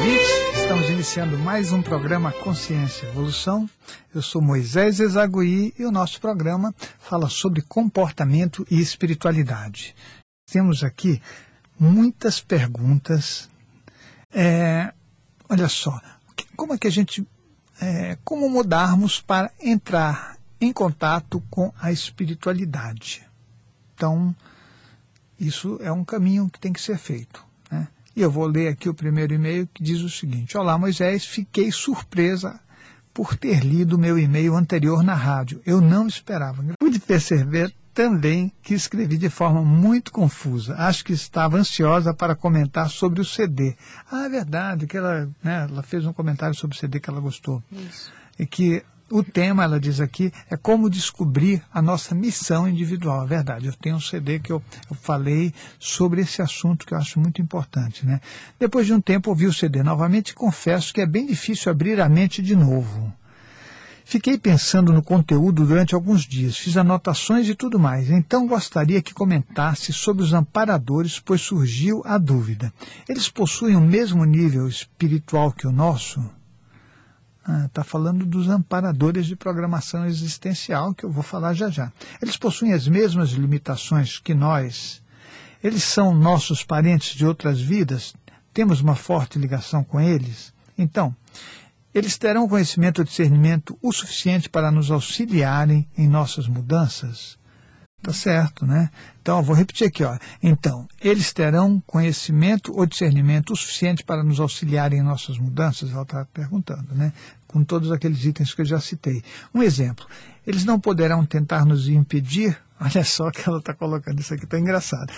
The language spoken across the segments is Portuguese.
ouvintes, estamos iniciando mais um programa Consciência e Evolução. Eu sou Moisés Ezagui e o nosso programa fala sobre comportamento e espiritualidade. Temos aqui muitas perguntas. É, olha só, como é que a gente, é, como mudarmos para entrar em contato com a espiritualidade? Então, isso é um caminho que tem que ser feito. E eu vou ler aqui o primeiro e-mail que diz o seguinte: Olá, Moisés, fiquei surpresa por ter lido meu e-mail anterior na rádio. Eu não esperava. Pude perceber também que escrevi de forma muito confusa. Acho que estava ansiosa para comentar sobre o CD. Ah, é verdade, que ela, né, ela fez um comentário sobre o CD que ela gostou. Isso. E que o tema, ela diz aqui, é como descobrir a nossa missão individual. É verdade, eu tenho um CD que eu, eu, falei sobre esse assunto que eu acho muito importante. Né? Depois de um tempo, ouvi o CD novamente e confesso que é bem difícil abrir a mente de novo. Fiquei pensando no conteúdo durante alguns dias, fiz anotações e tudo mais. Então gostaria que comentasse sobre os amparadores, pois surgiu a dúvida. Eles possuem o mesmo nível espiritual que o nosso? Está ah, falando dos amparadores de programação existencial, que eu vou falar já já. Eles possuem as mesmas limitações que nós. Eles são nossos parentes de outras vidas. Temos uma forte ligação com eles. Então, eles terão conhecimento ou discernimento o suficiente para nos auxiliarem em nossas mudanças? Tá certo, né? Então, vou repetir aqui, ó. Então, eles terão conhecimento ou discernimento o suficiente para nos auxiliar em nossas mudanças? Ela está perguntando, né? Com todos aqueles itens que eu já citei. Um exemplo, eles não poderão tentar nos impedir, olha só que ela está colocando isso aqui, está engraçado.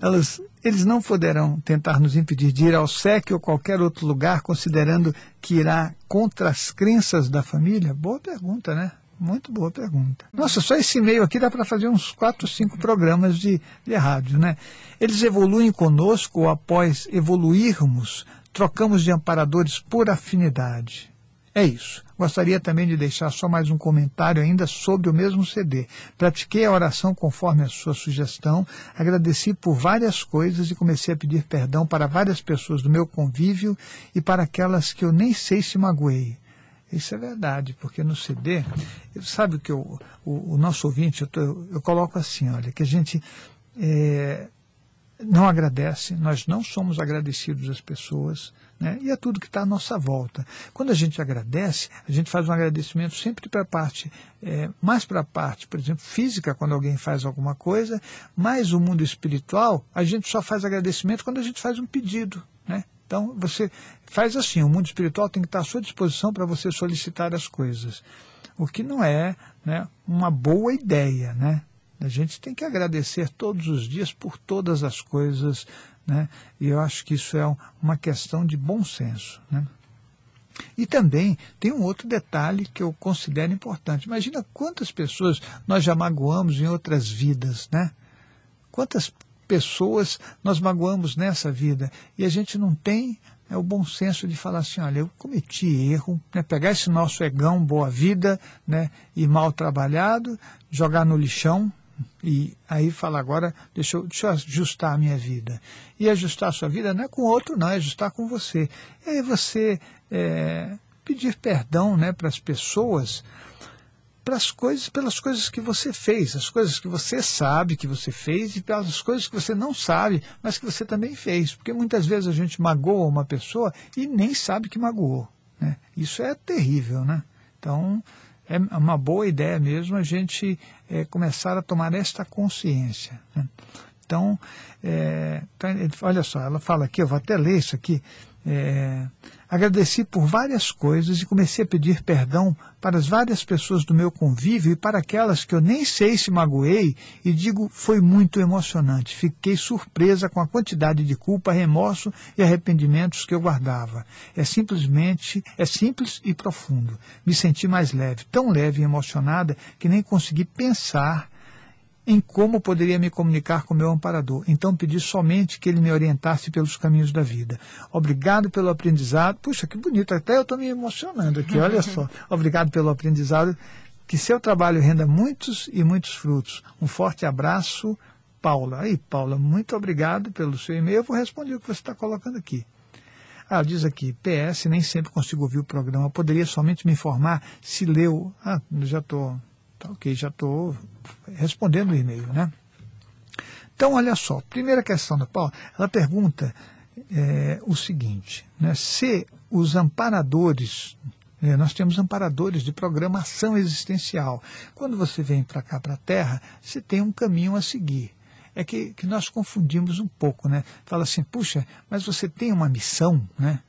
Elas, eles não poderão tentar nos impedir de ir ao SEC ou qualquer outro lugar, considerando que irá contra as crenças da família? Boa pergunta, né? Muito boa pergunta. Nossa, só esse e-mail aqui dá para fazer uns 4, 5 programas de, de rádio, né? Eles evoluem conosco ou após evoluirmos, trocamos de amparadores por afinidade. É isso. Gostaria também de deixar só mais um comentário ainda sobre o mesmo CD. Pratiquei a oração conforme a sua sugestão, agradeci por várias coisas e comecei a pedir perdão para várias pessoas do meu convívio e para aquelas que eu nem sei se magoei. Isso é verdade, porque no CD, sabe que eu, o, o, nosso ouvinte, eu, tô, eu, coloco assim, olha, que a gente é, não agradece, nós não somos agradecidos às pessoas, né? e é tudo que está à nossa volta. Quando a gente agradece, a gente faz um agradecimento sempre para a parte, é, mais para a parte, por exemplo, física, quando alguém faz alguma coisa, mas o mundo espiritual, a gente só faz agradecimento quando a gente faz um pedido. Então, você faz assim, o mundo espiritual tem que estar à sua disposição para você solicitar as coisas. O que não é né, uma boa ideia, né? A gente tem que agradecer todos os dias por todas as coisas, né? E eu acho que isso é uma questão de bom senso, né? E também tem um outro detalhe que eu considero importante. Imagina quantas pessoas nós já magoamos em outras vidas, né? Quantas pessoas nós magoamos nessa vida e a gente não tem é o bom senso de falar assim, olha, eu cometi erro, né, pegar esse nosso egão, boa vida, né, e mal trabalhado, jogar no lixão, e aí falar agora, deixa eu, deixa eu ajustar a minha vida. E ajustar a sua vida não é com outro, não, é ajustar com você. E aí você é, pedir perdão né, para as pessoas pelas coisas, pelas coisas que você fez, as coisas que você sabe que você fez e pelas coisas que você não sabe, mas que você também fez. Porque muitas vezes a gente magoa uma pessoa e nem sabe que magoou. Né? Isso é terrível, né? Então, é uma boa ideia mesmo a gente é, começar a tomar esta consciência. Né? Então, é, olha só, ela fala aqui, eu vou até ler isso aqui. É, Agradeci por várias coisas e comecei a pedir perdão para as várias pessoas do meu convívio e para aquelas que eu nem sei se magoei e digo foi muito emocionante. Fiquei surpresa com a quantidade de culpa, remorso e arrependimentos que eu guardava. É simplesmente, é simples e profundo. Me senti mais leve, tão leve e emocionada que nem consegui pensar em como poderia me comunicar com meu amparador. Então pedi somente que ele me orientasse pelos caminhos da vida. Obrigado pelo aprendizado. Puxa, que bonito, até eu estou me emocionando aqui, olha só. Obrigado pelo aprendizado. Que seu trabalho renda muitos e muitos frutos. Um forte abraço, Paula. Aí, Paula, muito obrigado pelo seu e-mail. Eu vou responder o que você está colocando aqui. Ah, diz aqui, PS, nem sempre consigo ouvir o programa. Poderia somente me informar se leu. Ah, já estou. Tá ok, já estou respondendo o e-mail, né? Então, olha só, primeira questão da Paula, ela pergunta é, o seguinte, né, se os amparadores, é, nós temos amparadores de programação existencial. Quando você vem para cá, para a Terra, você tem um caminho a seguir é que, que nós confundimos um pouco, né? Fala assim, puxa, mas você tem uma missão, né?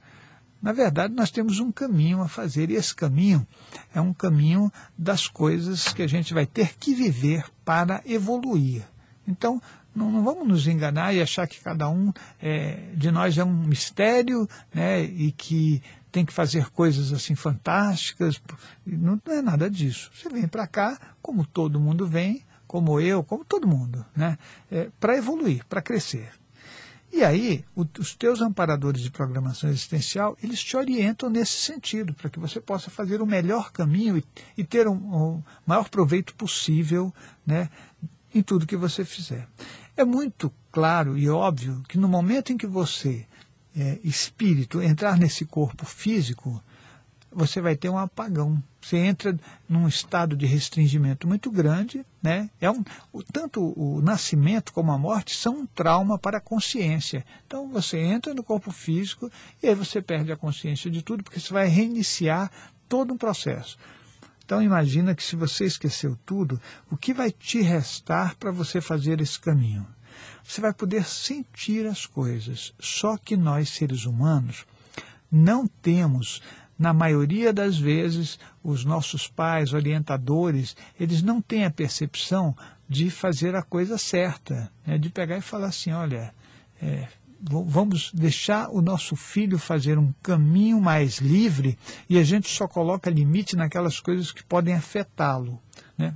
Na verdade, nós temos um caminho a fazer, e esse caminho é um caminho das coisas que a gente vai ter que viver para evoluir. Então, não, não vamos nos enganar e achar que cada um é, de nós é um mistério né, e que tem que fazer coisas assim fantásticas. Não, não é nada disso. Você vem para cá, como todo mundo vem, como eu, como todo mundo, né? É, para evoluir, para crescer. E aí, o, os teus amparadores de programação existencial, eles te orientam nesse sentido, para que você possa fazer o melhor caminho e, e ter o um, um maior proveito possível né, em tudo que você fizer. É muito claro e óbvio que no momento em que você, é, espírito, entrar nesse corpo físico, você vai ter um apagão. Você entra num estado de restringimento muito grande, né? É um, o, tanto o nascimento como a morte são um trauma para a consciência. Então você entra no corpo físico e aí você perde a consciência de tudo, porque você vai reiniciar todo um processo. Então imagina que se você esqueceu tudo, o que vai te restar para você fazer esse caminho? Você vai poder sentir as coisas. Só que nós, seres humanos, não temos na maioria das vezes, os nossos pais, orientadores, eles não têm a percepção de fazer a coisa certa, né? de pegar e falar assim, olha, é, vamos deixar o nosso filho fazer um caminho mais livre e a gente só coloca limite naquelas coisas que podem afetá-lo, né?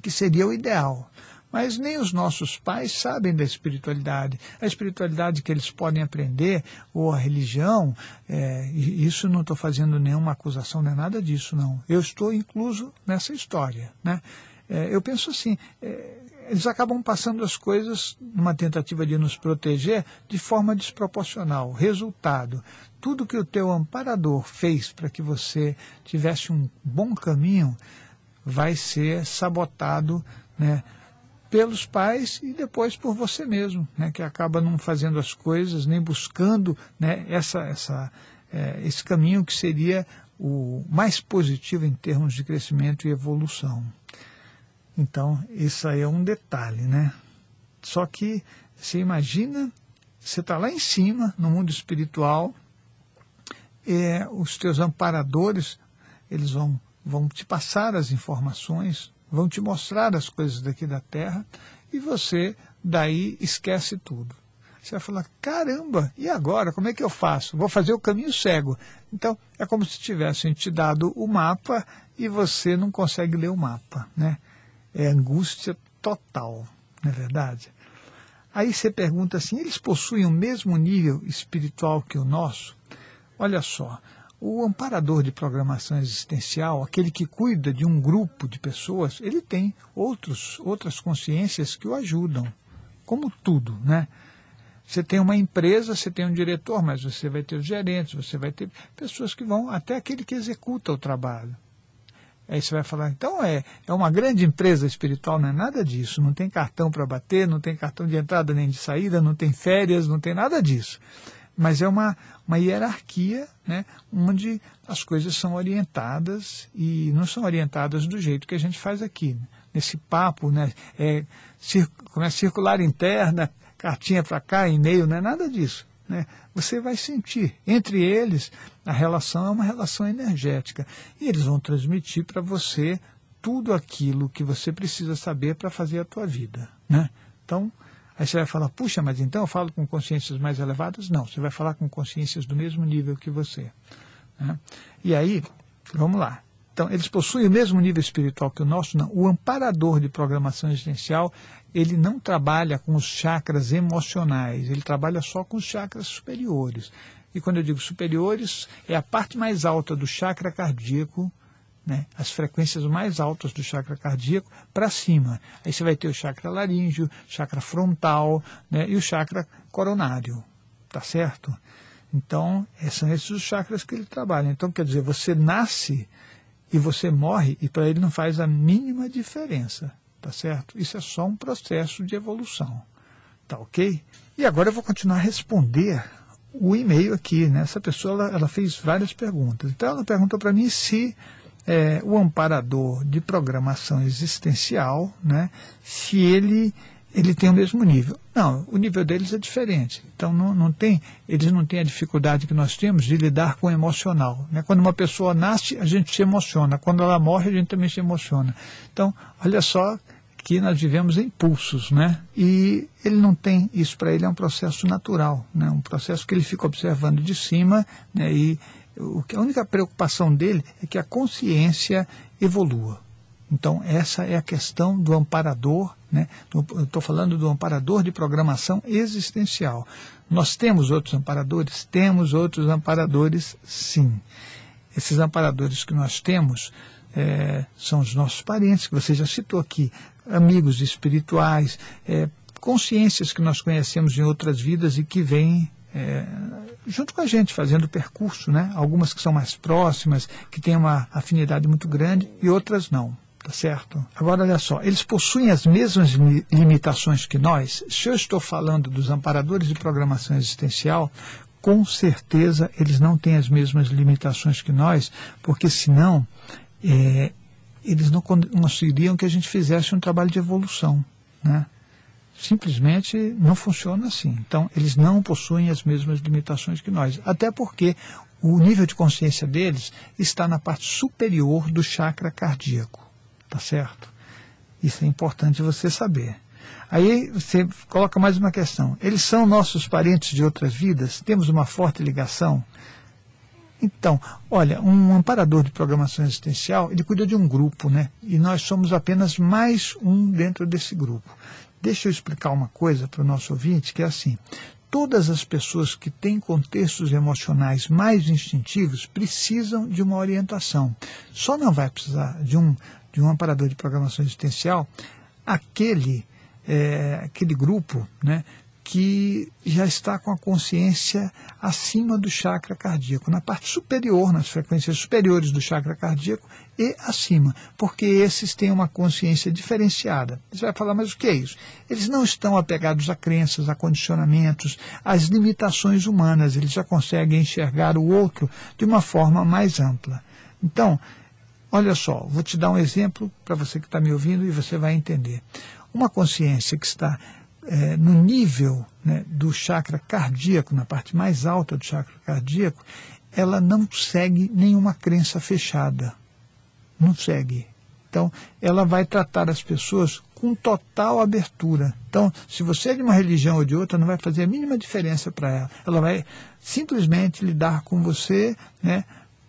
que seria o ideal. Mas nem os nossos pais sabem da espiritualidade. A espiritualidade que eles podem aprender, ou a religião, é, isso não estou fazendo nenhuma acusação, é nada disso, não. Eu estou incluso nessa história. Né? É, eu penso assim, é, eles acabam passando as coisas numa tentativa de nos proteger de forma desproporcional. Resultado, tudo que o teu amparador fez para que você tivesse um bom caminho vai ser sabotado né, pelos pais e depois por você mesmo, né, que acaba não fazendo as coisas, nem buscando né, essa, essa, é, esse caminho que seria o mais positivo em termos de crescimento e evolução. Então, isso aí é um detalhe, né? Só que você imagina, você está lá em cima, no mundo espiritual, é, os teus amparadores, eles vão, vão te passar as informações, vão te mostrar as coisas daqui da terra e você daí esquece tudo. Você vai falar, caramba, e agora? Como é que eu faço? Vou fazer o caminho cego. Então, é como se tivessem te dado o mapa e você não consegue ler o mapa. Né? É angústia total, não é verdade? Aí você pergunta assim, eles possuem o mesmo nível espiritual que o nosso? Olha só, o amparador de programação existencial, aquele que cuida de um grupo de pessoas, ele tem outros, outras consciências que o ajudam, como tudo, né? Você tem uma empresa, você tem um diretor, mas você vai ter os gerentes, você vai ter pessoas que vão, até aquele que executa o trabalho. Aí você vai falar, então é, é uma grande empresa espiritual, não é nada disso, não tem cartão para bater, não tem cartão de entrada nem de saída, não tem férias, não tem nada disso mas é uma, uma hierarquia né, onde as coisas são orientadas e não são orientadas do jeito que a gente faz aqui. Né? Nesse papo, né, é, cir, é circular interna, cartinha para cá, e-mail, não é nada disso. Né? Você vai sentir. Entre eles, a relação é uma relação energética. E eles vão transmitir para você tudo aquilo que você precisa saber para fazer a tua vida. Né? Então, Aí você vai falar, puxa, mas então eu falo com consciências mais elevadas? Não, você vai falar com consciências do mesmo nível que você. Né? E aí, vamos lá. Então, eles possuem o mesmo nível espiritual que o nosso? Não. O amparador de programação existencial, ele não trabalha com os chakras emocionais, ele trabalha só com os chakras superiores. E quando eu digo superiores, é a parte mais alta do chakra cardíaco, né, as frequências mais altas do chakra cardíaco para cima. Aí você vai ter o chakra laríngeo, chakra frontal né, e o chakra coronário. Tá certo? Então, são esses os chakras que ele trabalha. Então, quer dizer, você nasce e você morre, e para ele não faz a mínima diferença, tá certo? Isso é só um processo de evolução, tá ok? E agora eu vou continuar a responder o e-mail aqui, né? Essa pessoa, ela, ela fez várias perguntas. Então, ela perguntou para mim se é, o amparador de programação existencial, né, se ele ele tem o mesmo nível. Não, o nível deles é diferente. Então não, não tem, eles não têm a dificuldade que nós temos de lidar com o emocional. Né? Quando uma pessoa nasce, a gente se emociona. Quando ela morre, a gente também se emociona. Então, olha só que nós vivemos impulsos, né? E ele não tem isso para ele é um processo natural, né? Um processo que ele fica observando de cima, né? E a única preocupação dele é que a consciência evolua. Então, essa é a questão do amparador, né? estou falando do amparador de programação existencial. Nós temos outros amparadores? Temos outros amparadores, sim. Esses amparadores que nós temos é, são os nossos parentes, que você já citou aqui, amigos espirituais, é, consciências que nós conhecemos em outras vidas e que vêm é, junto com a gente, fazendo o percurso, né? Algumas que são mais próximas, que têm uma afinidade muito grande, e outras não. Tá certo? Agora, olha só, eles possuem as mesmas limitações que nós. Se eu estou falando dos amparadores de programação existencial, com certeza eles não têm as mesmas limitações que nós, porque senão é, eles não conseguiriam que a gente fizesse um trabalho de evolução. Né? Simplesmente não funciona assim. Então, eles não possuem as mesmas limitações que nós, até porque o nível de consciência deles está na parte superior do chakra cardíaco, tá certo? Isso é importante você saber. Aí você coloca mais uma questão. Eles são nossos parentes de outras vidas? Temos uma forte ligação? Então, olha, um amparador de programação existencial, ele cuida de um grupo, né? E nós somos apenas mais um dentro desse grupo. Deixa eu explicar uma coisa para o nosso ouvinte, que é assim, todas as pessoas que têm contextos emocionais mais instintivos precisam de uma orientação. Só não vai precisar de um, de um amparador de programação existencial aquele, é, aquele grupo né, que já está com a consciência acima do chakra cardíaco, na parte superior, nas frequências superiores do chakra cardíaco e acima, porque esses têm uma consciência diferenciada. Você vai falar, mas o que é isso? Eles não estão apegados a crenças, a condicionamentos, às limitações humanas, eles já conseguem enxergar o outro de uma forma mais ampla. Então, olha só, vou te dar um exemplo para você que está me ouvindo e você vai entender. Uma consciência que está é, no nível né, do chakra cardíaco, na parte mais alta do chakra cardíaco, ela não segue nenhuma crença fechada. Não segue. Então, ela vai tratar as pessoas com total abertura. Então, se você é de uma religião ou de outra, não vai fazer a mínima diferença para ela. Ela vai simplesmente lidar com você né,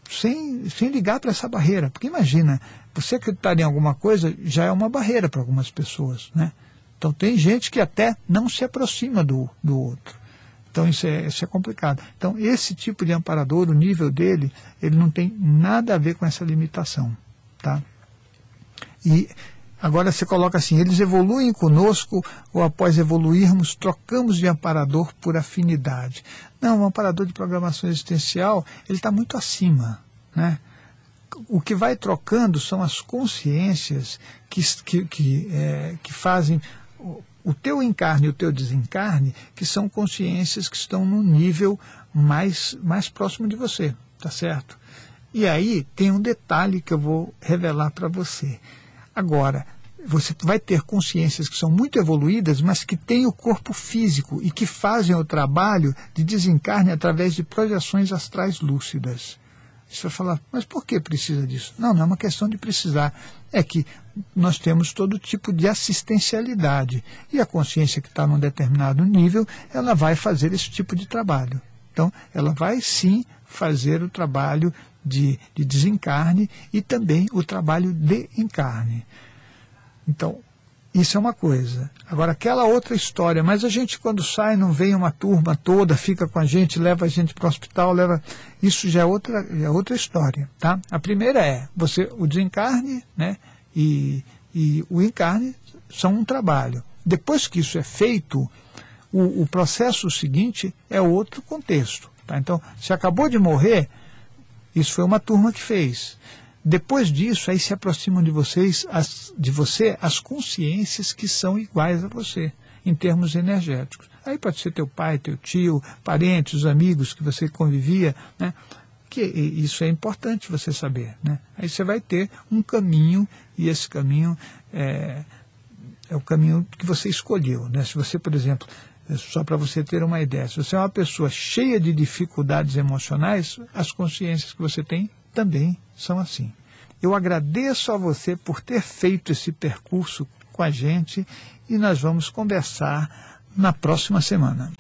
sem, sem ligar para essa barreira. Porque imagina, você acreditar em alguma coisa já é uma barreira para algumas pessoas. Né? Então tem gente que até não se aproxima do, do outro. Então isso é, isso é complicado. Então esse tipo de amparador, o nível dele, ele não tem nada a ver com essa limitação. Tá? E agora você coloca assim, eles evoluem conosco ou após evoluirmos, trocamos de amparador por afinidade. Não, o amparador de programação existencial, ele está muito acima. Né? o que vai trocando são as consciências que, que, que, é, que fazem o teu encarne e o teu desencarne, que são consciências que estão no nível mais, mais próximo de você, tá certo? E aí tem um detalhe que eu vou revelar para você. Agora, você vai ter consciências que são muito evoluídas, mas que têm o corpo físico e que fazem o trabalho de desencarne através de projeções astrais lúcidas. Você vai falar, mas por que precisa disso? Não, não é uma questão de precisar. É que nós temos todo tipo de assistencialidade. E a consciência que está num determinado nível, ela vai fazer esse tipo de trabalho. Então, ela vai sim fazer o trabalho de, de desencarne e também o trabalho de encarne. Então, isso é uma coisa. Agora, aquela outra história, mas a gente quando sai não vem uma turma toda, fica com a gente, leva a gente para o hospital, leva. Isso já é outra, já é outra história. Tá? A primeira é você, o desencarne né, e, e o encarne são um trabalho. Depois que isso é feito, o, o processo seguinte é outro contexto. Tá? Então, se acabou de morrer, isso foi uma turma que fez. Depois disso, aí se aproximam de vocês, as, de você, as consciências que são iguais a você, em termos energéticos. Aí pode ser teu pai, teu tio, parentes, amigos que você convivia, né? que isso é importante você saber. Né? Aí você vai ter um caminho, e esse caminho é, é o caminho que você escolheu. Né? Se você, por exemplo, só para você ter uma ideia, se você é uma pessoa cheia de dificuldades emocionais, as consciências que você tem também são assim. Eu agradeço a você por ter feito esse percurso com a gente e nós vamos conversar na próxima semana.